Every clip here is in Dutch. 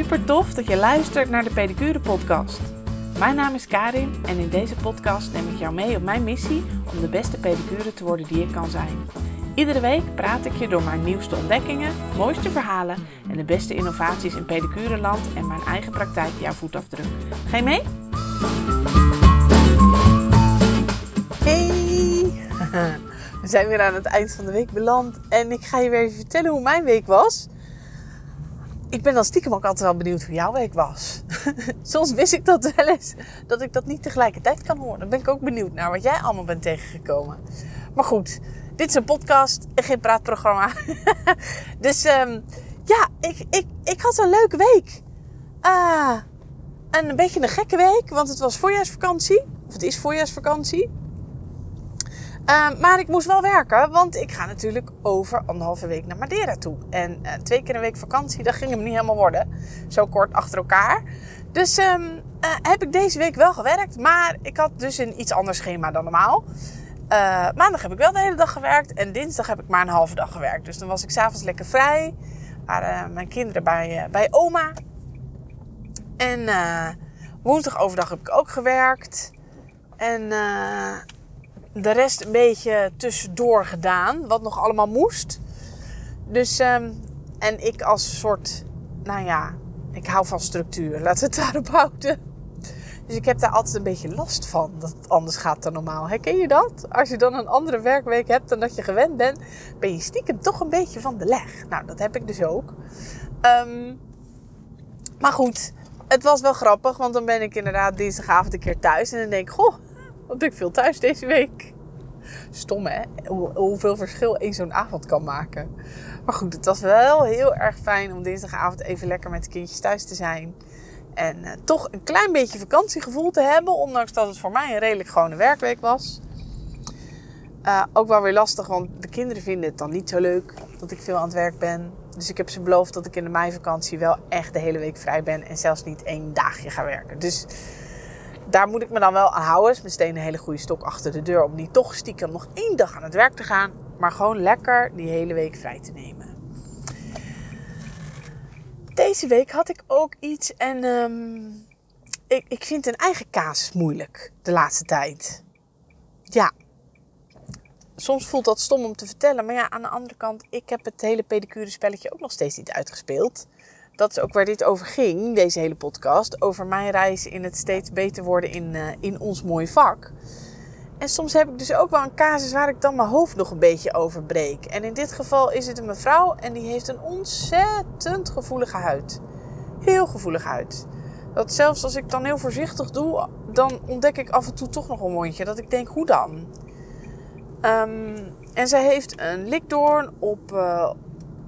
Super tof dat je luistert naar de Pedicure Podcast. Mijn naam is Karin en in deze podcast neem ik jou mee op mijn missie om de beste pedicure te worden die ik kan zijn. Iedere week praat ik je door mijn nieuwste ontdekkingen, mooiste verhalen en de beste innovaties in pedicureland en mijn eigen praktijk jouw voetafdruk. Ga je mee? Hey! We zijn weer aan het eind van de week beland en ik ga je weer even vertellen hoe mijn week was ik ben dan stiekem ook altijd wel benieuwd hoe jouw week was. Soms wist ik dat wel eens, dat ik dat niet tegelijkertijd kan horen. Dan ben ik ook benieuwd naar wat jij allemaal bent tegengekomen. Maar goed, dit is een podcast en geen praatprogramma. dus um, ja, ik, ik, ik had een leuke week. Uh, een beetje een gekke week, want het was voorjaarsvakantie. Of het is voorjaarsvakantie. Uh, maar ik moest wel werken, want ik ga natuurlijk over anderhalve week naar Madeira toe. En uh, twee keer een week vakantie, dat ging hem niet helemaal worden. Zo kort achter elkaar. Dus um, uh, heb ik deze week wel gewerkt, maar ik had dus een iets ander schema dan normaal. maandag heb ik wel de hele dag gewerkt en dinsdag heb ik maar een halve dag gewerkt. Dus dan was ik s'avonds lekker vrij. Waren mijn kinderen bij, bij oma. En woensdag overdag heb ik ook gewerkt. En de rest een beetje tussendoor gedaan. Wat nog allemaal moest. Dus, um, en ik als soort, nou ja, ik hou van structuur. Laten we het daarop houden. Dus ik heb daar altijd een beetje last van. Dat het anders gaat dan normaal. Herken je dat? Als je dan een andere werkweek hebt dan dat je gewend bent, ben je stiekem toch een beetje van de leg. Nou, dat heb ik dus ook. Um, maar goed, het was wel grappig, want dan ben ik inderdaad dinsdagavond een keer thuis. En dan denk ik, goh, want ik veel thuis deze week. Stom hè, hoeveel verschil één zo'n avond kan maken. Maar goed, het was wel heel erg fijn om dinsdagavond even lekker met de kindjes thuis te zijn. En uh, toch een klein beetje vakantiegevoel te hebben, ondanks dat het voor mij een redelijk gewone werkweek was. Uh, ook wel weer lastig, want de kinderen vinden het dan niet zo leuk dat ik veel aan het werk ben. Dus ik heb ze beloofd dat ik in de meivakantie wel echt de hele week vrij ben en zelfs niet één dagje ga werken. Dus daar moet ik me dan wel aan houden. Is meteen een hele goede stok achter de deur om niet toch stiekem nog één dag aan het werk te gaan. Maar gewoon lekker die hele week vrij te nemen. Deze week had ik ook iets en um, ik, ik vind een eigen casus moeilijk de laatste tijd. Ja, soms voelt dat stom om te vertellen. Maar ja, aan de andere kant, ik heb het hele pedicure spelletje ook nog steeds niet uitgespeeld dat is ook waar dit over ging, deze hele podcast. Over mijn reis in het steeds beter worden in, uh, in ons mooie vak. En soms heb ik dus ook wel een casus waar ik dan mijn hoofd nog een beetje over breek. En in dit geval is het een mevrouw en die heeft een ontzettend gevoelige huid. Heel gevoelige huid. Dat zelfs als ik dan heel voorzichtig doe, dan ontdek ik af en toe toch nog een mondje. Dat ik denk, hoe dan? Um, en zij heeft een likdoorn op, uh,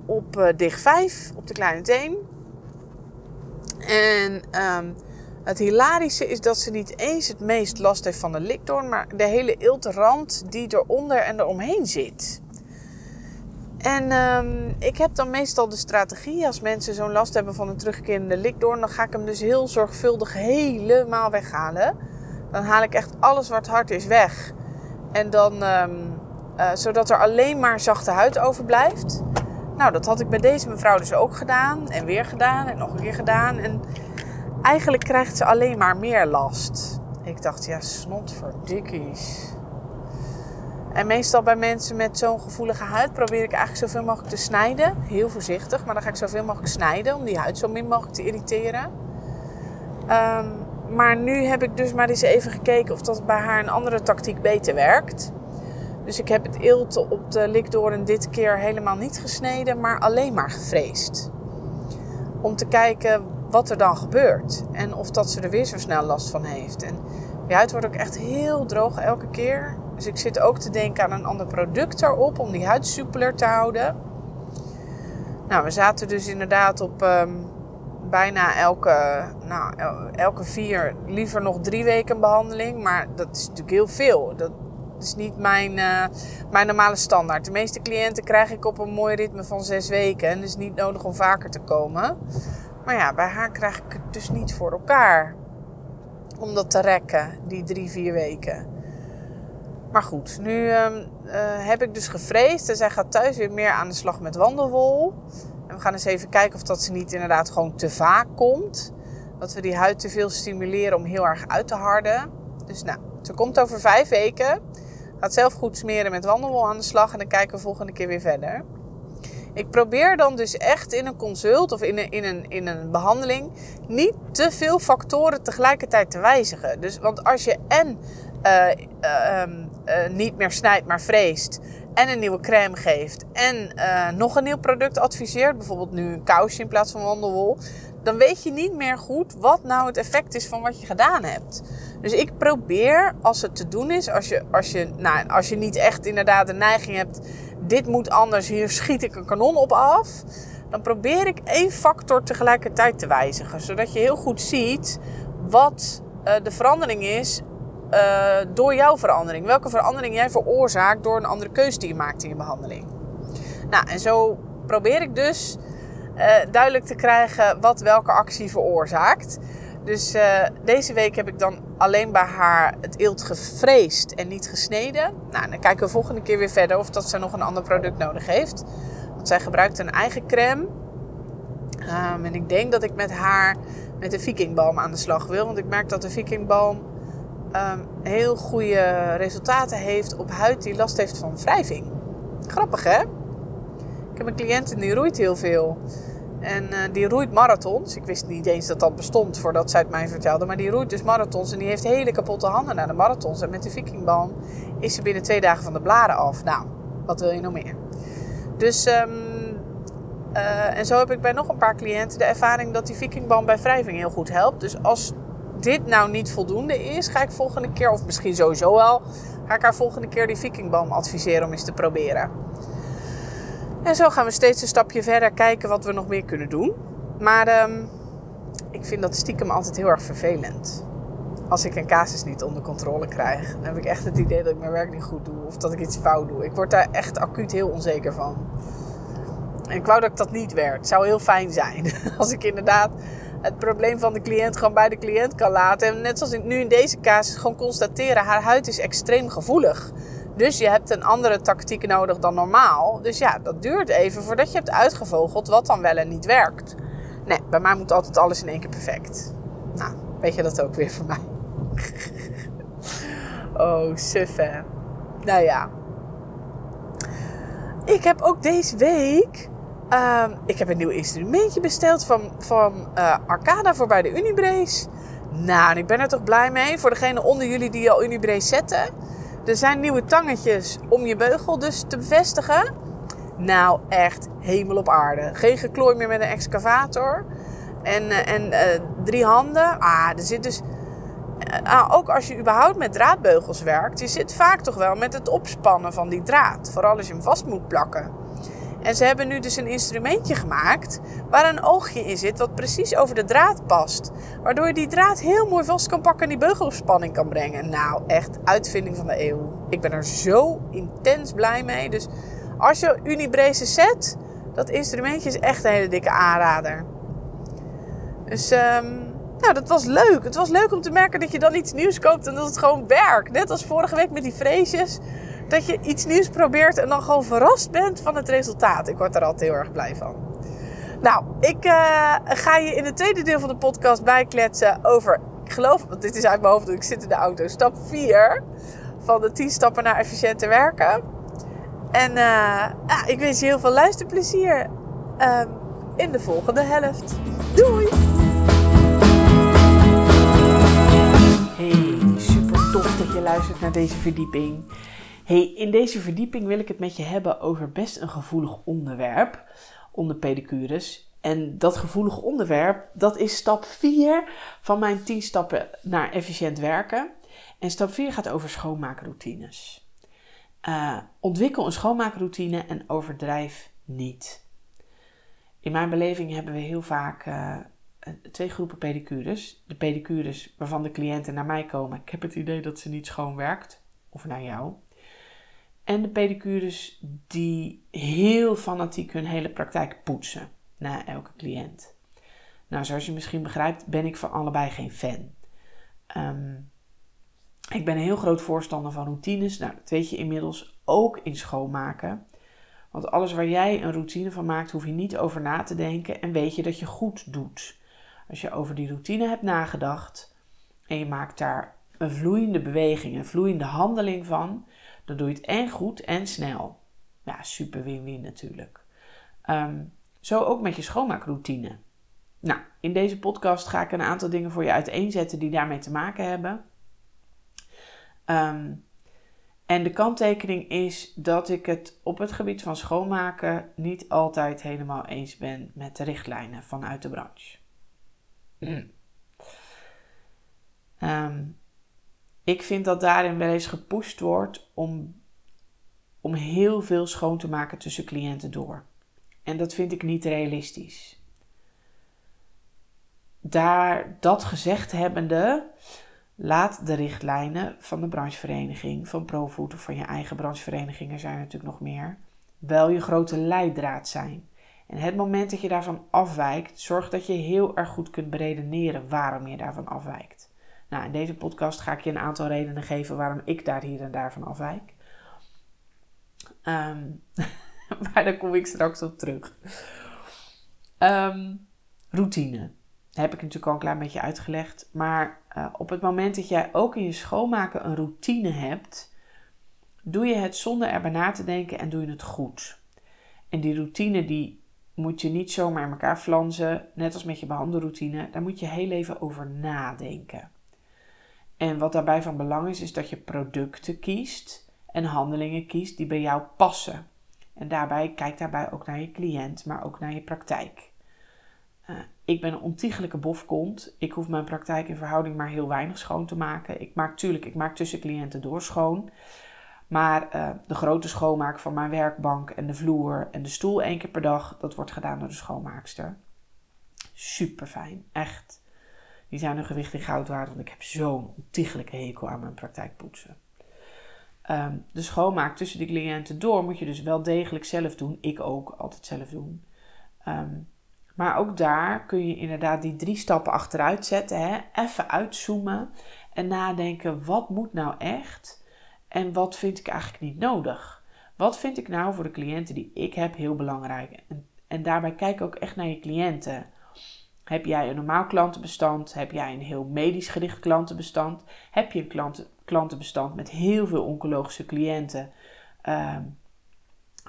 op uh, dicht 5, op de kleine teen. En um, het hilarische is dat ze niet eens het meest last heeft van de likdoorn, maar de hele iltrand die eronder en eromheen zit. En um, ik heb dan meestal de strategie, als mensen zo'n last hebben van een terugkerende likdoorn, dan ga ik hem dus heel zorgvuldig helemaal weghalen. Dan haal ik echt alles wat hard is weg. En dan, um, uh, zodat er alleen maar zachte huid overblijft. Nou, dat had ik bij deze mevrouw dus ook gedaan. En weer gedaan en nog een keer gedaan. En eigenlijk krijgt ze alleen maar meer last. Ik dacht, ja, snot voor dikkies. En meestal bij mensen met zo'n gevoelige huid probeer ik eigenlijk zoveel mogelijk te snijden. Heel voorzichtig, maar dan ga ik zoveel mogelijk snijden om die huid zo min mogelijk te irriteren. Um, maar nu heb ik dus maar eens even gekeken of dat bij haar een andere tactiek beter werkt. Dus ik heb het eelt op de likdoorn dit keer helemaal niet gesneden, maar alleen maar gevreesd. Om te kijken wat er dan gebeurt en of dat ze er weer zo snel last van heeft. En die huid wordt ook echt heel droog elke keer. Dus ik zit ook te denken aan een ander product erop om die huid soepeler te houden. Nou, we zaten dus inderdaad op um, bijna elke, nou, elke vier, liever nog drie weken behandeling. Maar dat is natuurlijk heel veel. Dat, is niet mijn, uh, mijn normale standaard. De meeste cliënten krijg ik op een mooi ritme van zes weken. En het is niet nodig om vaker te komen. Maar ja, bij haar krijg ik het dus niet voor elkaar. Om dat te rekken, die drie, vier weken. Maar goed, nu uh, uh, heb ik dus gevreesd. En zij gaat thuis weer meer aan de slag met wandelwol. En we gaan eens even kijken of dat ze niet inderdaad gewoon te vaak komt. Dat we die huid te veel stimuleren om heel erg uit te harden. Dus nou, ze komt over vijf weken. Gaat zelf goed smeren met wandelwol aan de slag. En dan kijken we volgende keer weer verder. Ik probeer dan dus echt in een consult of in een, in een, in een behandeling niet te veel factoren tegelijkertijd te wijzigen. Dus, want als je en uh, uh, uh, niet meer snijdt, maar vreest. En een nieuwe crème geeft. En nog een nieuw product adviseert. Bijvoorbeeld nu een kousje in plaats van wandelwol. Dan weet je niet meer goed wat nou het effect is van wat je gedaan hebt. Dus ik probeer, als het te doen is, als je, als je, nou, als je niet echt inderdaad de neiging hebt, dit moet anders, hier schiet ik een kanon op af. Dan probeer ik één factor tegelijkertijd te wijzigen. Zodat je heel goed ziet wat uh, de verandering is uh, door jouw verandering. Welke verandering jij veroorzaakt door een andere keuze die je maakt in je behandeling. Nou, en zo probeer ik dus uh, duidelijk te krijgen wat welke actie veroorzaakt. Dus uh, deze week heb ik dan alleen bij haar het eelt gevreesd en niet gesneden. Nou, dan kijken we volgende keer weer verder of dat ze nog een ander product nodig heeft. Want zij gebruikt een eigen crème. Um, en ik denk dat ik met haar met de vikingbalm aan de slag wil. Want ik merk dat de vikingbalm um, heel goede resultaten heeft op huid die last heeft van wrijving. Grappig hè? Ik heb een cliënt en die roeit heel veel. En uh, die roeit marathons. Ik wist niet eens dat dat bestond voordat zij het mij vertelde. Maar die roeit dus marathons en die heeft hele kapotte handen naar de marathons. En met de vikingbalm is ze binnen twee dagen van de blaren af. Nou, wat wil je nog meer? Dus, um, uh, en zo heb ik bij nog een paar cliënten de ervaring dat die vikingbalm bij wrijving heel goed helpt. Dus als dit nou niet voldoende is, ga ik volgende keer, of misschien sowieso wel, ga ik haar volgende keer die vikingbalm adviseren om eens te proberen. En zo gaan we steeds een stapje verder kijken wat we nog meer kunnen doen. Maar um, ik vind dat stiekem altijd heel erg vervelend. Als ik een casus niet onder controle krijg, dan heb ik echt het idee dat ik mijn werk niet goed doe of dat ik iets fout doe. Ik word daar echt acuut heel onzeker van. En ik wou dat ik dat niet werd. Het zou heel fijn zijn als ik inderdaad het probleem van de cliënt gewoon bij de cliënt kan laten. En net zoals ik nu in deze casus gewoon constateren, haar huid is extreem gevoelig. Dus je hebt een andere tactiek nodig dan normaal. Dus ja, dat duurt even voordat je hebt uitgevogeld wat dan wel en niet werkt. Nee, bij mij moet altijd alles in één keer perfect. Nou, weet je dat ook weer voor mij? oh, suf. Nou ja. Ik heb ook deze week... Um, ik heb een nieuw instrumentje besteld van, van uh, Arcada voor bij de Unibrace. Nou, ik ben er toch blij mee. Voor degene onder jullie die al Unibrace zetten er zijn nieuwe tangetjes om je beugel dus te bevestigen. Nou, echt hemel op aarde. Geen geklooi meer met een excavator. En, eh, en uh, drie handen. Ah, er zit dus... Uh, ah, ook als je überhaupt met draadbeugels werkt, je zit vaak toch wel met het opspannen van die draad. Vooral als je hem vast moet plakken. En ze hebben nu dus een instrumentje gemaakt waar een oogje in zit wat precies over de draad past. Waardoor je die draad heel mooi vast kan pakken en die beugel op spanning kan brengen. Nou, echt uitvinding van de eeuw. Ik ben er zo intens blij mee. Dus als je Unibrace zet, dat instrumentje is echt een hele dikke aanrader. Dus um, nou, dat was leuk. Het was leuk om te merken dat je dan iets nieuws koopt en dat het gewoon werkt. Net als vorige week met die freesjes dat je iets nieuws probeert en dan gewoon verrast bent van het resultaat. Ik word er altijd heel erg blij van. Nou, ik uh, ga je in het tweede deel van de podcast bijkletsen over, ik geloof, want dit is uit mijn hoofd, ik zit in de auto, stap 4 van de 10 stappen naar efficiënter werken. En ja, ik wens je heel veel luisterplezier um, in de volgende helft. Doei! Hey, super tof dat je luistert naar deze verdieping. Hey, in deze verdieping wil ik het met je hebben over best een gevoelig onderwerp onder pedicures. En dat gevoelige onderwerp, dat is stap 4 van mijn 10 stappen naar efficiënt werken. En stap 4 gaat over schoonmaakroutines. Uh, ontwikkel een schoonmaakroutine en overdrijf niet. In mijn beleving hebben we heel vaak uh, twee groepen pedicures. De pedicures waarvan de cliënten naar mij komen. Ik heb het idee dat ze niet schoon werkt. Of naar jou. En de pedicures die heel fanatiek hun hele praktijk poetsen na elke cliënt. Nou, zoals je misschien begrijpt, ben ik van allebei geen fan. Um, ik ben een heel groot voorstander van routines. Nou, dat weet je inmiddels ook in schoonmaken. Want alles waar jij een routine van maakt, hoef je niet over na te denken en weet je dat je goed doet. Als je over die routine hebt nagedacht en je maakt daar een vloeiende beweging, een vloeiende handeling van, doe je het en goed en snel. Ja, super win-win natuurlijk. Ehm, zo ook met je schoonmaakroutine. Nou, in deze podcast ga ik een aantal dingen voor je uiteenzetten die daarmee te maken hebben. Um, en de kanttekening is dat ik het op het gebied van schoonmaken niet altijd helemaal eens ben met de richtlijnen vanuit de branche. Mm. Ehm, ik vind dat daarin wel eens gepusht wordt om, om heel veel schoon te maken tussen cliënten door. En dat vind ik niet realistisch. Daar dat gezegd hebbende, Laat de richtlijnen van de branchevereniging, van Profood of van je eigen branchevereniging, er zijn natuurlijk nog meer, wel je grote leidraad zijn. En het moment dat je daarvan afwijkt, zorg dat je heel erg goed kunt beredeneren waarom je daarvan afwijkt. Nou, in deze podcast ga ik je een aantal redenen geven waarom ik daar hier en daar van afwijk. Um, maar daar kom ik straks op terug. Um, routine heb ik natuurlijk al een klein beetje uitgelegd. Maar uh, op het moment dat jij ook in je schoonmaken een routine hebt, doe je het zonder erbij na te denken en doe je het goed. En die routine die moet je niet zomaar in elkaar flanzen, net als met je behandelroutine. Daar moet je heel even over nadenken. En wat daarbij van belang is, is dat je producten kiest en handelingen kiest die bij jou passen. En daarbij kijk daarbij ook naar je cliënt, maar ook naar je praktijk. Uh, ik ben een ontiegelijke bofkont. Ik hoef mijn praktijk in verhouding maar heel weinig schoon te maken. Ik maak tuurlijk, ik maak tussen cliënten door schoon. Maar uh, de grote schoonmaak van mijn werkbank en de vloer en de stoel één keer per dag, dat wordt gedaan door de schoonmaakster. Super fijn, echt. Die zijn hun gewicht in goud waard, want ik heb zo'n ontiegelijke hekel aan mijn praktijkpoetsen. Um, de schoonmaak tussen de cliënten door moet je dus wel degelijk zelf doen. Ik ook altijd zelf doen. Um, maar ook daar kun je inderdaad die drie stappen achteruit zetten. Hè? Even uitzoomen en nadenken: wat moet nou echt en wat vind ik eigenlijk niet nodig? Wat vind ik nou voor de cliënten die ik heb heel belangrijk? En, en daarbij kijk ook echt naar je cliënten. Heb jij een normaal klantenbestand? Heb jij een heel medisch gericht klantenbestand? Heb je een klant, klantenbestand met heel veel oncologische cliënten? Ehm,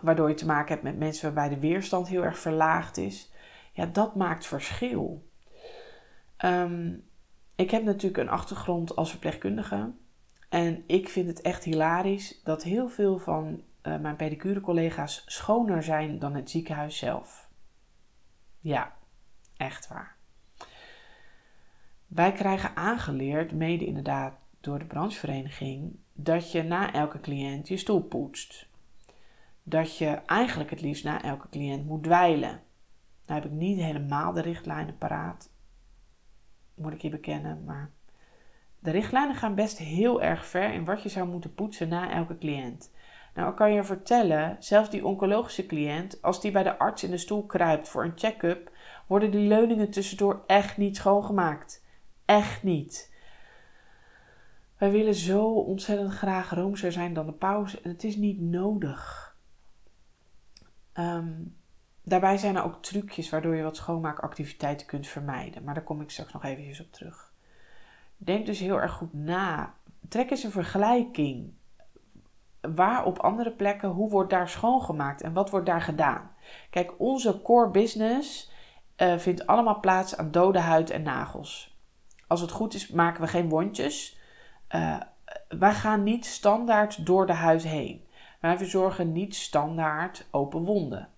waardoor je te maken hebt met mensen waarbij de weerstand heel erg verlaagd is ja, dat maakt verschil. Ehm, ik heb natuurlijk een achtergrond als verpleegkundige. En ik vind het echt hilarisch dat heel veel van uh, mijn pedicure-collega's schoner zijn dan het ziekenhuis zelf. Ja, echt waar. Wij krijgen aangeleerd, mede inderdaad door de branchevereniging, dat je na elke cliënt je stoel poetst. Dat je eigenlijk het liefst na elke cliënt moet dweilen. Nou heb ik niet helemaal de richtlijnen paraat, moet ik je bekennen, maar de richtlijnen gaan best heel erg ver in wat je zou moeten poetsen na elke cliënt. Nou, ik kan je vertellen, zelfs die oncologische cliënt, als die bij de arts in de stoel kruipt voor een check-up, worden die leuningen tussendoor echt niet schoongemaakt. Echt niet. Wij willen zo ontzettend graag roomser zijn dan de pauze en het is niet nodig. Um, Daarbij zijn er ook trucjes waardoor je wat schoonmaakactiviteiten kunt vermijden. Maar daar kom ik straks nog eventjes op terug. Denk dus heel erg goed na. Trek eens een vergelijking. Waar op andere plekken, hoe wordt daar schoongemaakt en wat wordt daar gedaan? Kijk, onze core business uh, vindt allemaal plaats aan dode huid en nagels. Als het goed is, maken we geen wondjes. Uh, wij gaan niet standaard door de huid heen. Wij verzorgen niet standaard open wonden.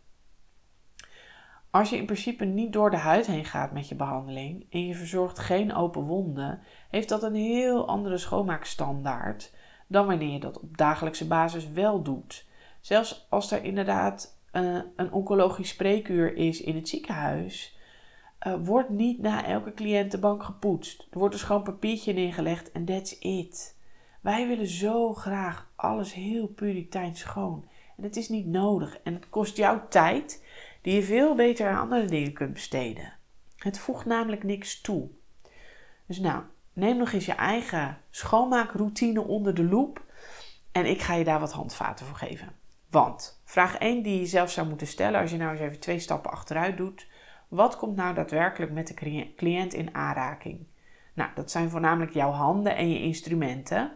Als je in principe niet door de huid heen gaat met je behandeling en je verzorgt geen open wonden, heeft dat een heel andere schoonmaakstandaard dan wanneer je dat op dagelijkse basis wel doet. Zelfs als er inderdaad uh, een oncologisch spreekuur is in het ziekenhuis, uh, wordt niet na elke cliënt de bank gepoetst. Er wordt dus gewoon papiertje neergelegd en that's it. Wij willen zo graag alles heel puritein schoon. En het is niet nodig en het kost jou tijd die je veel beter aan andere dingen kunt besteden. Het voegt namelijk niks toe. Dus nou, neem nog eens je eigen schoonmaakroutine onder de loep en ik ga je daar wat handvaten voor geven. Want Vraag 1 die je zelf zou moeten stellen als je nou eens even twee stappen achteruit doet. Wat komt nou daadwerkelijk met de cliënt in aanraking? Nou, dat zijn voornamelijk jouw handen en je instrumenten.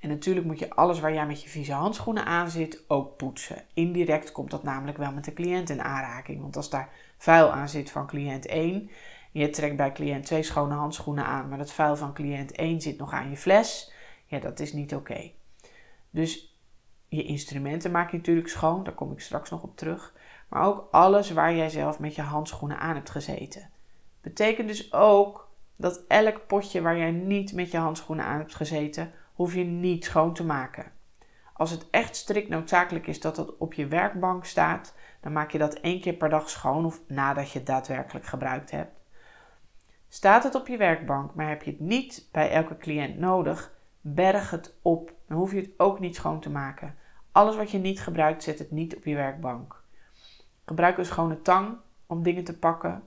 En natuurlijk moet je alles waar jij met je vieze handschoenen aan zit ook poetsen. Indirect komt dat namelijk wel met de cliënt in aanraking. Want als daar vuil aan zit van cliënt 1, je trekt bij cliënt 2 schone handschoenen aan, maar dat vuil van cliënt 1 zit nog aan je fles, ja, dat is niet oké. Dus je instrumenten maak je natuurlijk schoon, daar kom ik straks nog op terug. Maar ook alles waar jij zelf met je handschoenen aan hebt gezeten. Betekent dus ook dat elk potje waar jij niet met je handschoenen aan hebt gezeten, hoef je niet schoon te maken. Als het echt strikt noodzakelijk is dat dat op je werkbank staat, dan maak je dat één keer per dag schoon of nadat je het daadwerkelijk gebruikt hebt. Staat het op je werkbank, maar heb je het niet bij elke cliënt nodig, berg het op. Dan hoef je het ook niet schoon te maken. Alles wat je niet gebruikt, zet het niet op je werkbank. Gebruik een schone tang om dingen te pakken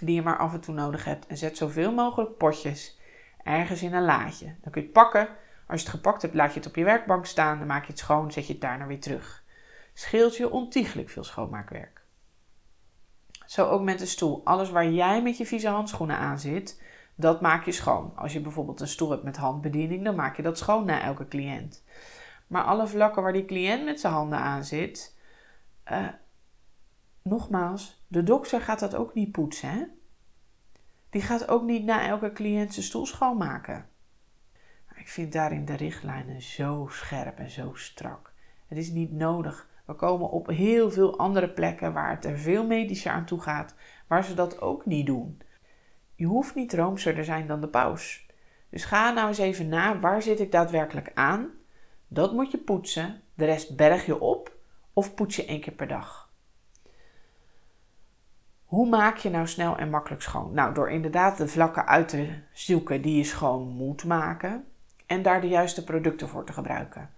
die je maar af en toe nodig hebt. En zet zoveel mogelijk potjes ergens in een laadje. Dan kun je het pakken. Als je het gepakt hebt, laat je het op je werkbank staan. Dan maak je het schoon, zet je het daarna weer terug. Scheelt je ontiegelijk veel schoonmaakwerk. Zo ook met de stoel. Alles waar jij met je vieze handschoenen aan zit, dat maak je schoon. Als je bijvoorbeeld een stoel hebt met handbediening, dan maak je dat schoon na elke cliënt. Maar alle vlakken waar die cliënt met zijn handen aan zit, uh, nogmaals, de dokter gaat dat ook niet poetsen. Hè? Die gaat ook niet na elke cliënt zijn stoel schoonmaken. Ik vind daarin de richtlijnen zo scherp en zo strak. Het is niet nodig. We komen op heel veel andere plekken waar het er veel medischer aan toe gaat, waar ze dat ook niet doen. Je hoeft niet roomser te zijn dan de paus. Dus ga nou eens even na, waar zit ik daadwerkelijk aan? Dat moet je poetsen, de rest berg je op of poets je één keer per dag. Hoe maak je nou snel en makkelijk schoon? Nou, door inderdaad de vlakken uit te zoeken die je schoon moet maken en daar de juiste producten voor te gebruiken.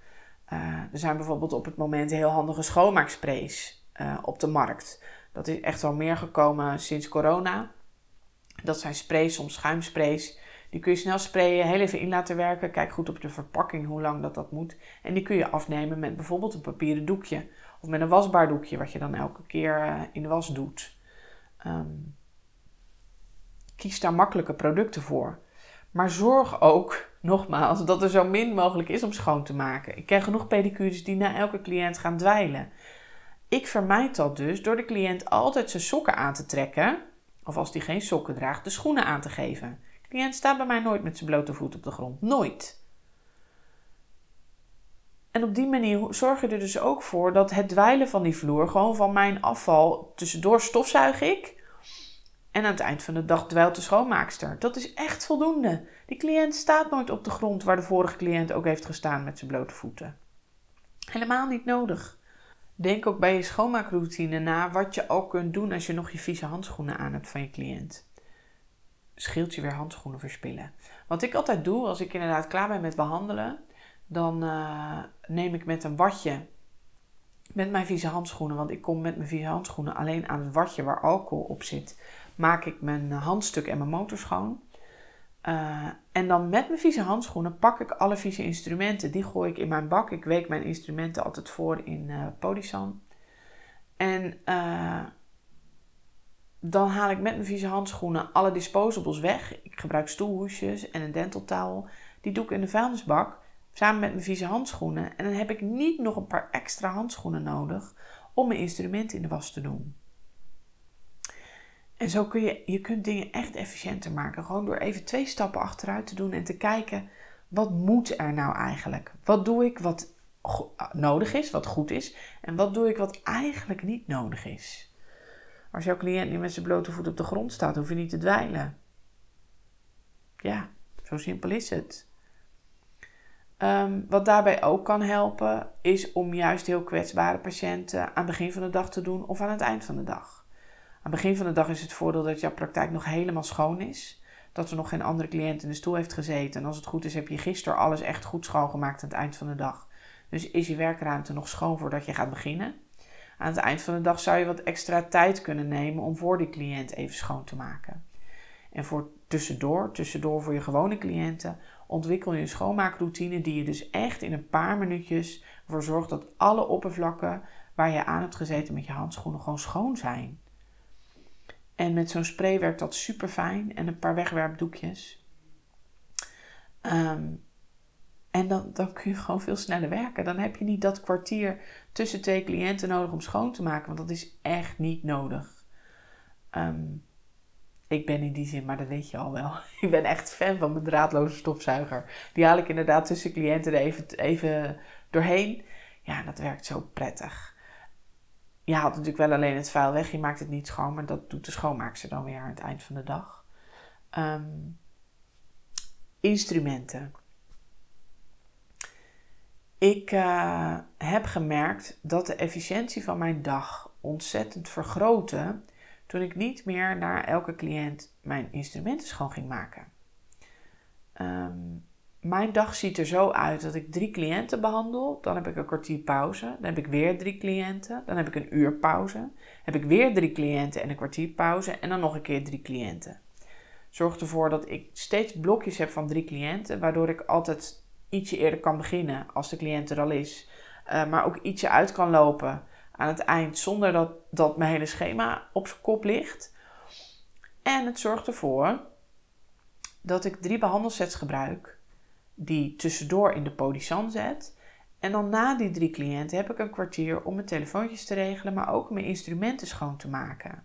Uh, er zijn bijvoorbeeld op het moment heel handige schoonmaaksprays uh, op de markt. Dat is echt wel meer gekomen sinds corona. Dat zijn sprays, soms schuimsprays. Die kun je snel sprayen, heel even in laten werken. Kijk goed op de verpakking hoe lang dat, dat moet. En die kun je afnemen met bijvoorbeeld een papieren doekje. Of met een wasbaar doekje, wat je dan elke keer uh, in de was doet. Um, kies daar makkelijke producten voor. Maar zorg ook, nogmaals, dat er zo min mogelijk is om schoon te maken. Ik ken genoeg pedicures die na elke cliënt gaan dweilen. Ik vermijd dat dus door de cliënt altijd zijn sokken aan te trekken, of als die geen sokken draagt, de schoenen aan te geven. De cliënt staat bij mij nooit met zijn blote voet op de grond. Nooit. En op die manier zorg je er dus ook voor dat het dweilen van die vloer, gewoon van mijn afval, tussendoor stofzuig ik. En aan het eind van de dag dweilt de schoonmaakster. Dat is echt voldoende. Die cliënt staat nooit op de grond waar de vorige cliënt ook heeft gestaan met zijn blote voeten. Helemaal niet nodig. Denk ook bij je schoonmaakroutine na wat je ook kunt doen als je nog je vieze handschoenen aan hebt van je cliënt. Scheelt je weer handschoenen verspillen. Wat ik altijd doe als ik inderdaad klaar ben met behandelen, dan uh, neem ik met een watje met mijn vieze handschoenen, want ik kom met mijn vieze handschoenen alleen aan het watje waar alcohol op zit, maak ik mijn handstuk en mijn motor schoon. Uh, en dan met mijn vieze handschoenen pak ik alle vieze instrumenten. Die gooi ik in mijn bak. Ik week mijn instrumenten altijd voor in uh. En dan haal ik met mijn vieze handschoenen alle disposables weg. Ik gebruik stoelhoesjes en een dentaltowel. Die doe ik in de vuilnisbak. Samen met mijn vieze handschoenen. En dan heb ik niet nog een paar extra handschoenen nodig om mijn instrumenten in de was te doen. En zo kun je, je kunt dingen echt efficiënter maken. Gewoon door even twee stappen achteruit te doen en te kijken, wat moet er nou eigenlijk? Wat doe ik wat nodig is, wat goed is? En wat doe ik wat eigenlijk niet nodig is? Als jouw cliënt nu met zijn blote voet op de grond staat, hoef je niet te dweilen. Ja, zo simpel is het. Um, wat daarbij ook kan helpen, is om juist heel kwetsbare patiënten aan het begin van de dag te doen of aan het eind van de dag. Aan het begin van de dag is het voordeel dat jouw praktijk nog helemaal schoon is. Dat er nog geen andere cliënt in de stoel heeft gezeten. En als het goed is, heb je gisteren alles echt goed schoongemaakt aan het eind van de dag. Dus is je werkruimte nog schoon voordat je gaat beginnen. Aan het eind van de dag zou je wat extra tijd kunnen nemen om voor die cliënt even schoon te maken. En voor tussendoor, tussendoor voor je gewone cliënten, ontwikkel je een schoonmaakroutine die je dus echt in een paar minuutjes ervoor zorgt dat alle oppervlakken waar je aan hebt gezeten met je handschoenen gewoon schoon zijn. En met zo'n spray werkt dat super fijn en een paar wegwerpdoekjes. Um, en dan, dan kun je gewoon veel sneller werken. Dan heb je niet dat kwartier tussen twee cliënten nodig om schoon te maken, want dat is echt niet nodig. Ehm, ik ben in die zin, maar dat weet je al wel. Ik ben echt fan van mijn draadloze stofzuiger. Die haal ik inderdaad tussen cliënten er even, even doorheen. Ja, dat werkt zo prettig. Je haalt natuurlijk wel alleen het vuil weg. Je maakt het niet schoon, maar dat doet de schoonmaakster dan weer aan het eind van de dag. Ehm, instrumenten. Ik uh, heb gemerkt dat de efficiëntie van mijn dag ontzettend vergrootte toen ik niet meer naar elke cliënt mijn instrumenten schoon ging maken. Um, mijn dag ziet er zo uit dat ik drie cliënten behandel. Dan heb ik een kwartier pauze. Dan heb ik weer drie cliënten. Dan heb ik een uur pauze. Heb ik weer drie cliënten en een kwartier pauze. En dan nog een keer drie cliënten. Zorg ervoor dat ik steeds blokjes heb van drie cliënten. Waardoor ik altijd ietsje eerder kan beginnen als de cliënt er al is. Uh, maar ook ietsje uit kan lopen aan het eind zonder dat, dat mijn hele schema op zijn kop ligt. En het zorgt ervoor dat ik drie behandelsets gebruik, die tussendoor in de Podisan zet. En dan na die drie cliënten heb ik een kwartier om mijn telefoontjes te regelen, maar ook mijn instrumenten schoon te maken.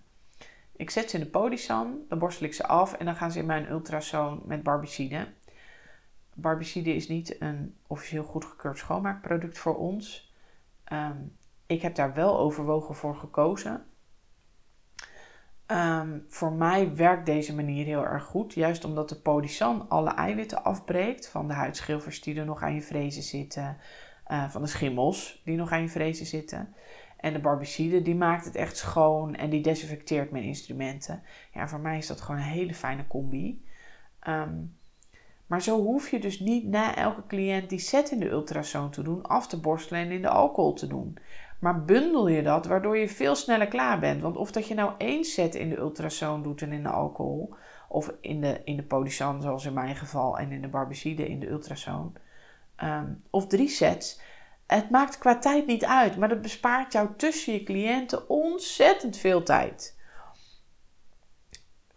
Ik zet ze in de Podisan, dan borstel ik ze af en dan gaan ze in mijn ultrasoon met barbicide. Barbicide is niet een officieel goedgekeurd schoonmaakproduct voor ons. Ehm, ik heb daar wel overwogen voor gekozen. Ehm, voor mij werkt deze manier heel erg goed. Juist omdat de Podisan alle eiwitten afbreekt. Van de huidschilfers die er nog aan je vrezen zitten. Uh, van de schimmels die nog aan je vrezen zitten. En de barbicide die maakt het echt schoon en die desinfecteert mijn instrumenten. Ja, voor mij is dat gewoon een hele fijne combi. Um, maar zo hoef je dus niet na elke cliënt die set in de ultrasoon te doen, af te borstelen en in de alcohol te doen. Maar bundel je dat, waardoor je veel sneller klaar bent. Want of dat je nou één set in de ultrasoon doet en in de alcohol, of in de, in de Polysan, zoals in mijn geval, en in de barbicide in de ultrasoon, ehm, of drie sets, het maakt qua tijd niet uit. Maar dat bespaart jou tussen je cliënten ontzettend veel tijd.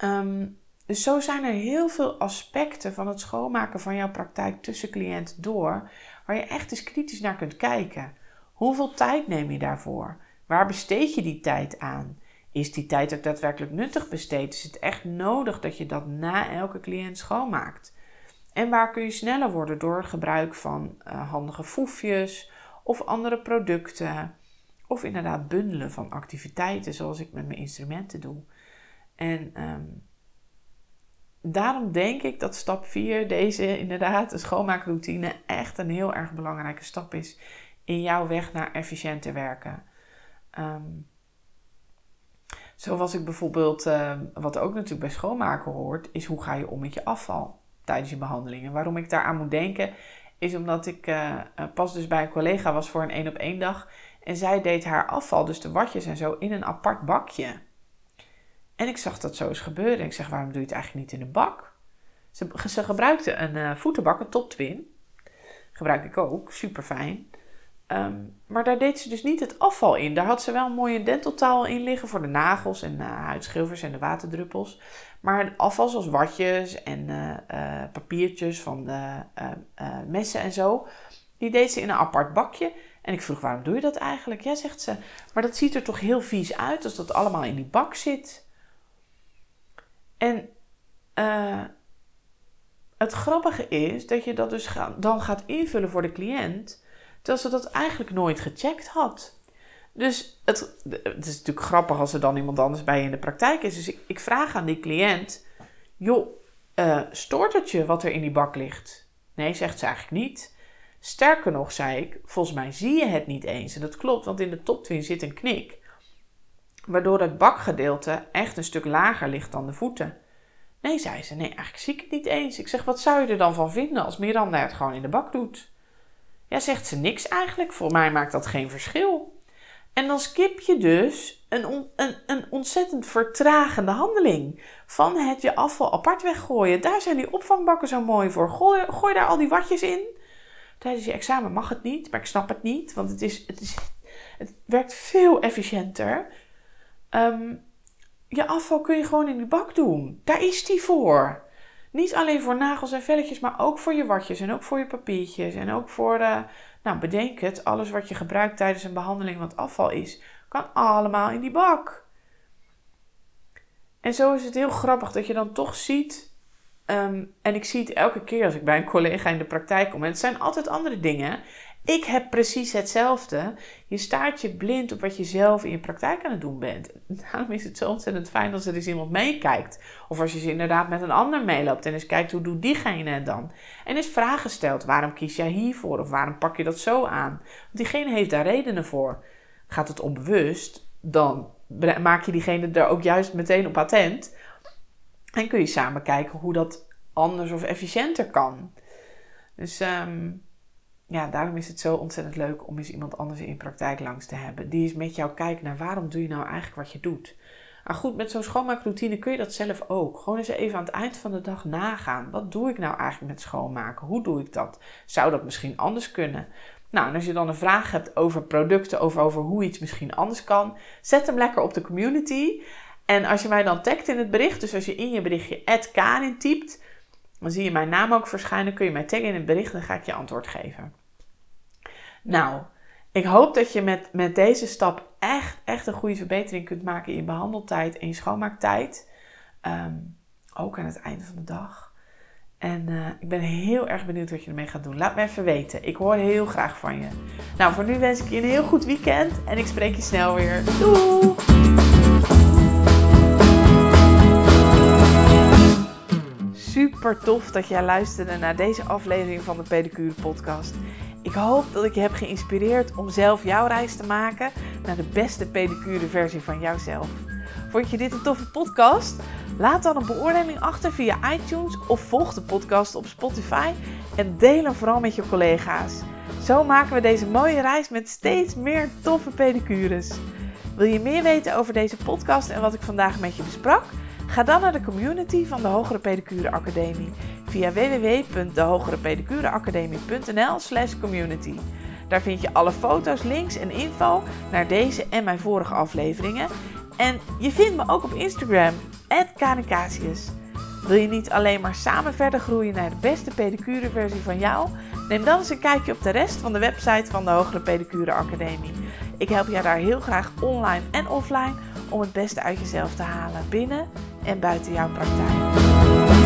Um, dus zo zijn er heel veel aspecten van het schoonmaken van jouw praktijk tussen cliënten door, waar je echt eens kritisch naar kunt kijken. Hoeveel tijd neem je daarvoor? Waar besteed je die tijd aan? Is die tijd ook daadwerkelijk nuttig besteed? Is het echt nodig dat je dat na elke cliënt schoonmaakt? En waar kun je sneller worden door gebruik van uh, handige foefjes of andere producten? Of inderdaad bundelen van activiteiten zoals ik met mijn instrumenten doe. En um, daarom denk ik dat stap 4, deze inderdaad, de schoonmaakroutine, echt een heel erg belangrijke stap is in jouw weg naar efficiënter werken. Um, zo was ik bijvoorbeeld, uh, wat ook natuurlijk bij schoonmaken hoort, is hoe ga je om met je afval tijdens je behandelingen. Waarom ik daar aan moet denken, is omdat ik uh, pas dus bij een collega was voor een één op één dag. En zij deed haar afval, dus de watjes en zo, in een apart bakje. En ik zag dat zo eens gebeuren. Ik zeg, waarom doe je het eigenlijk niet in een bak? Ze, ze gebruikte een uh, voetenbak, een top twin. Gebruik ik ook, super fijn. Ehm, maar daar deed ze dus niet het afval in. Daar had ze wel een mooie dentaltaal in liggen voor de nagels en uh, huidschilfers en de waterdruppels. Maar het afval zoals watjes en uh, papiertjes van de messen en zo, die deed ze in een apart bakje. En ik vroeg, waarom doe je dat eigenlijk? Ja, zegt ze, maar dat ziet er toch heel vies uit als dat allemaal in die bak zit. En het grappige is dat je dat dus dan gaat invullen voor de cliënt, terwijl ze dat eigenlijk nooit gecheckt had. Dus het, is natuurlijk grappig als er dan iemand anders bij in de praktijk is. Dus ik, vraag aan die cliënt: joh, uh, stoort het je wat er in die bak ligt? Nee, zegt ze eigenlijk niet. Sterker nog, zei ik, volgens mij zie je het niet eens. En dat klopt, want in de top 20 zit een knik waardoor het bakgedeelte echt een stuk lager ligt dan de voeten. Nee, zei ze, nee, eigenlijk zie ik het niet eens. Ik zeg, wat zou je er dan van vinden als Miranda het gewoon in de bak doet? Ja, zegt ze niks eigenlijk. Voor mij maakt dat geen verschil. En dan skip je dus een, een, een ontzettend vertragende handeling. Van het je afval apart weggooien. Daar zijn die opvangbakken zo mooi voor. Gooi, daar al die watjes in. Tijdens je examen mag het niet, maar ik snap het niet. Want het, is, het, is, het werkt veel efficiënter. Ehm, je afval kun je gewoon in die bak doen. Daar is die voor. Niet alleen voor nagels en velletjes, maar ook voor je watjes en ook voor je papiertjes en ook voor, uh, nou bedenk het, alles wat je gebruikt tijdens een behandeling wat afval is, kan allemaal in die bak. En zo is het heel grappig dat je dan toch ziet, ehm, en ik zie het elke keer als ik bij een collega in de praktijk kom, en het zijn altijd andere dingen. Ik heb precies hetzelfde. Je staat je blind op wat je zelf in je praktijk aan het doen bent. Daarom is het zo ontzettend fijn als er eens iemand meekijkt. Of als je ze inderdaad met een ander meeloopt en eens kijkt hoe doet diegene het dan. En eens vragen stelt. Waarom kies jij hiervoor? Of waarom pak je dat zo aan? Want diegene heeft daar redenen voor. Gaat het onbewust, dan maak je diegene er ook juist meteen op attent. En kun je samen kijken hoe dat anders of efficiënter kan. Dus um, ja, daarom is het zo ontzettend leuk om eens iemand anders in praktijk langs te hebben. Die eens met jou kijkt naar waarom doe je nou eigenlijk wat je doet. Maar goed, met zo'n schoonmaakroutine kun je dat zelf ook. Gewoon eens even aan het eind van de dag nagaan. Wat doe ik nou eigenlijk met schoonmaken? Hoe doe ik dat? Zou dat misschien anders kunnen? Nou, en als je dan een vraag hebt over producten, over, over hoe iets misschien anders kan, zet hem lekker op de community. En als je mij dan tagt in het bericht, dus als je in je berichtje Karin typt, dan zie je mijn naam ook verschijnen. Kun je mij taggen in het bericht, dan ga ik je antwoord geven. Nou, ik hoop dat je met, met deze stap echt, echt een goede verbetering kunt maken in je behandeltijd en je schoonmaaktijd. Ehm, ook aan het einde van de dag. En uh, ik ben heel erg benieuwd wat je ermee gaat doen. Laat me even weten. Ik hoor heel graag van je. Nou, voor nu wens ik je een heel goed weekend. En ik spreek je snel weer. Doei! Super tof dat jij luisterde naar deze aflevering van de Pedicure Podcast. Ik hoop dat ik je heb geïnspireerd om zelf jouw reis te maken naar de beste pedicure versie van jouzelf. Vond je dit een toffe podcast? Laat dan een beoordeling achter via iTunes of volg de podcast op Spotify en deel hem vooral met je collega's. Zo maken we deze mooie reis met steeds meer toffe pedicures. Wil je meer weten over deze podcast en wat ik vandaag met je besprak? Ga dan naar de community van de Hogere Pedicure Academie via www.dehogerepedicureacademie.nl slash community. Daar vind je alle foto's, links en info naar deze en mijn vorige afleveringen. En je vindt me ook op Instagram, @kanikasius. Wil je niet alleen maar samen verder groeien naar de beste pedicure versie van jou? Neem dan eens een kijkje op de rest van de website van de Hogere Pedicure Academie. Ik help jou daar heel graag online en offline om het beste uit jezelf te halen binnen en buiten jouw praktijk.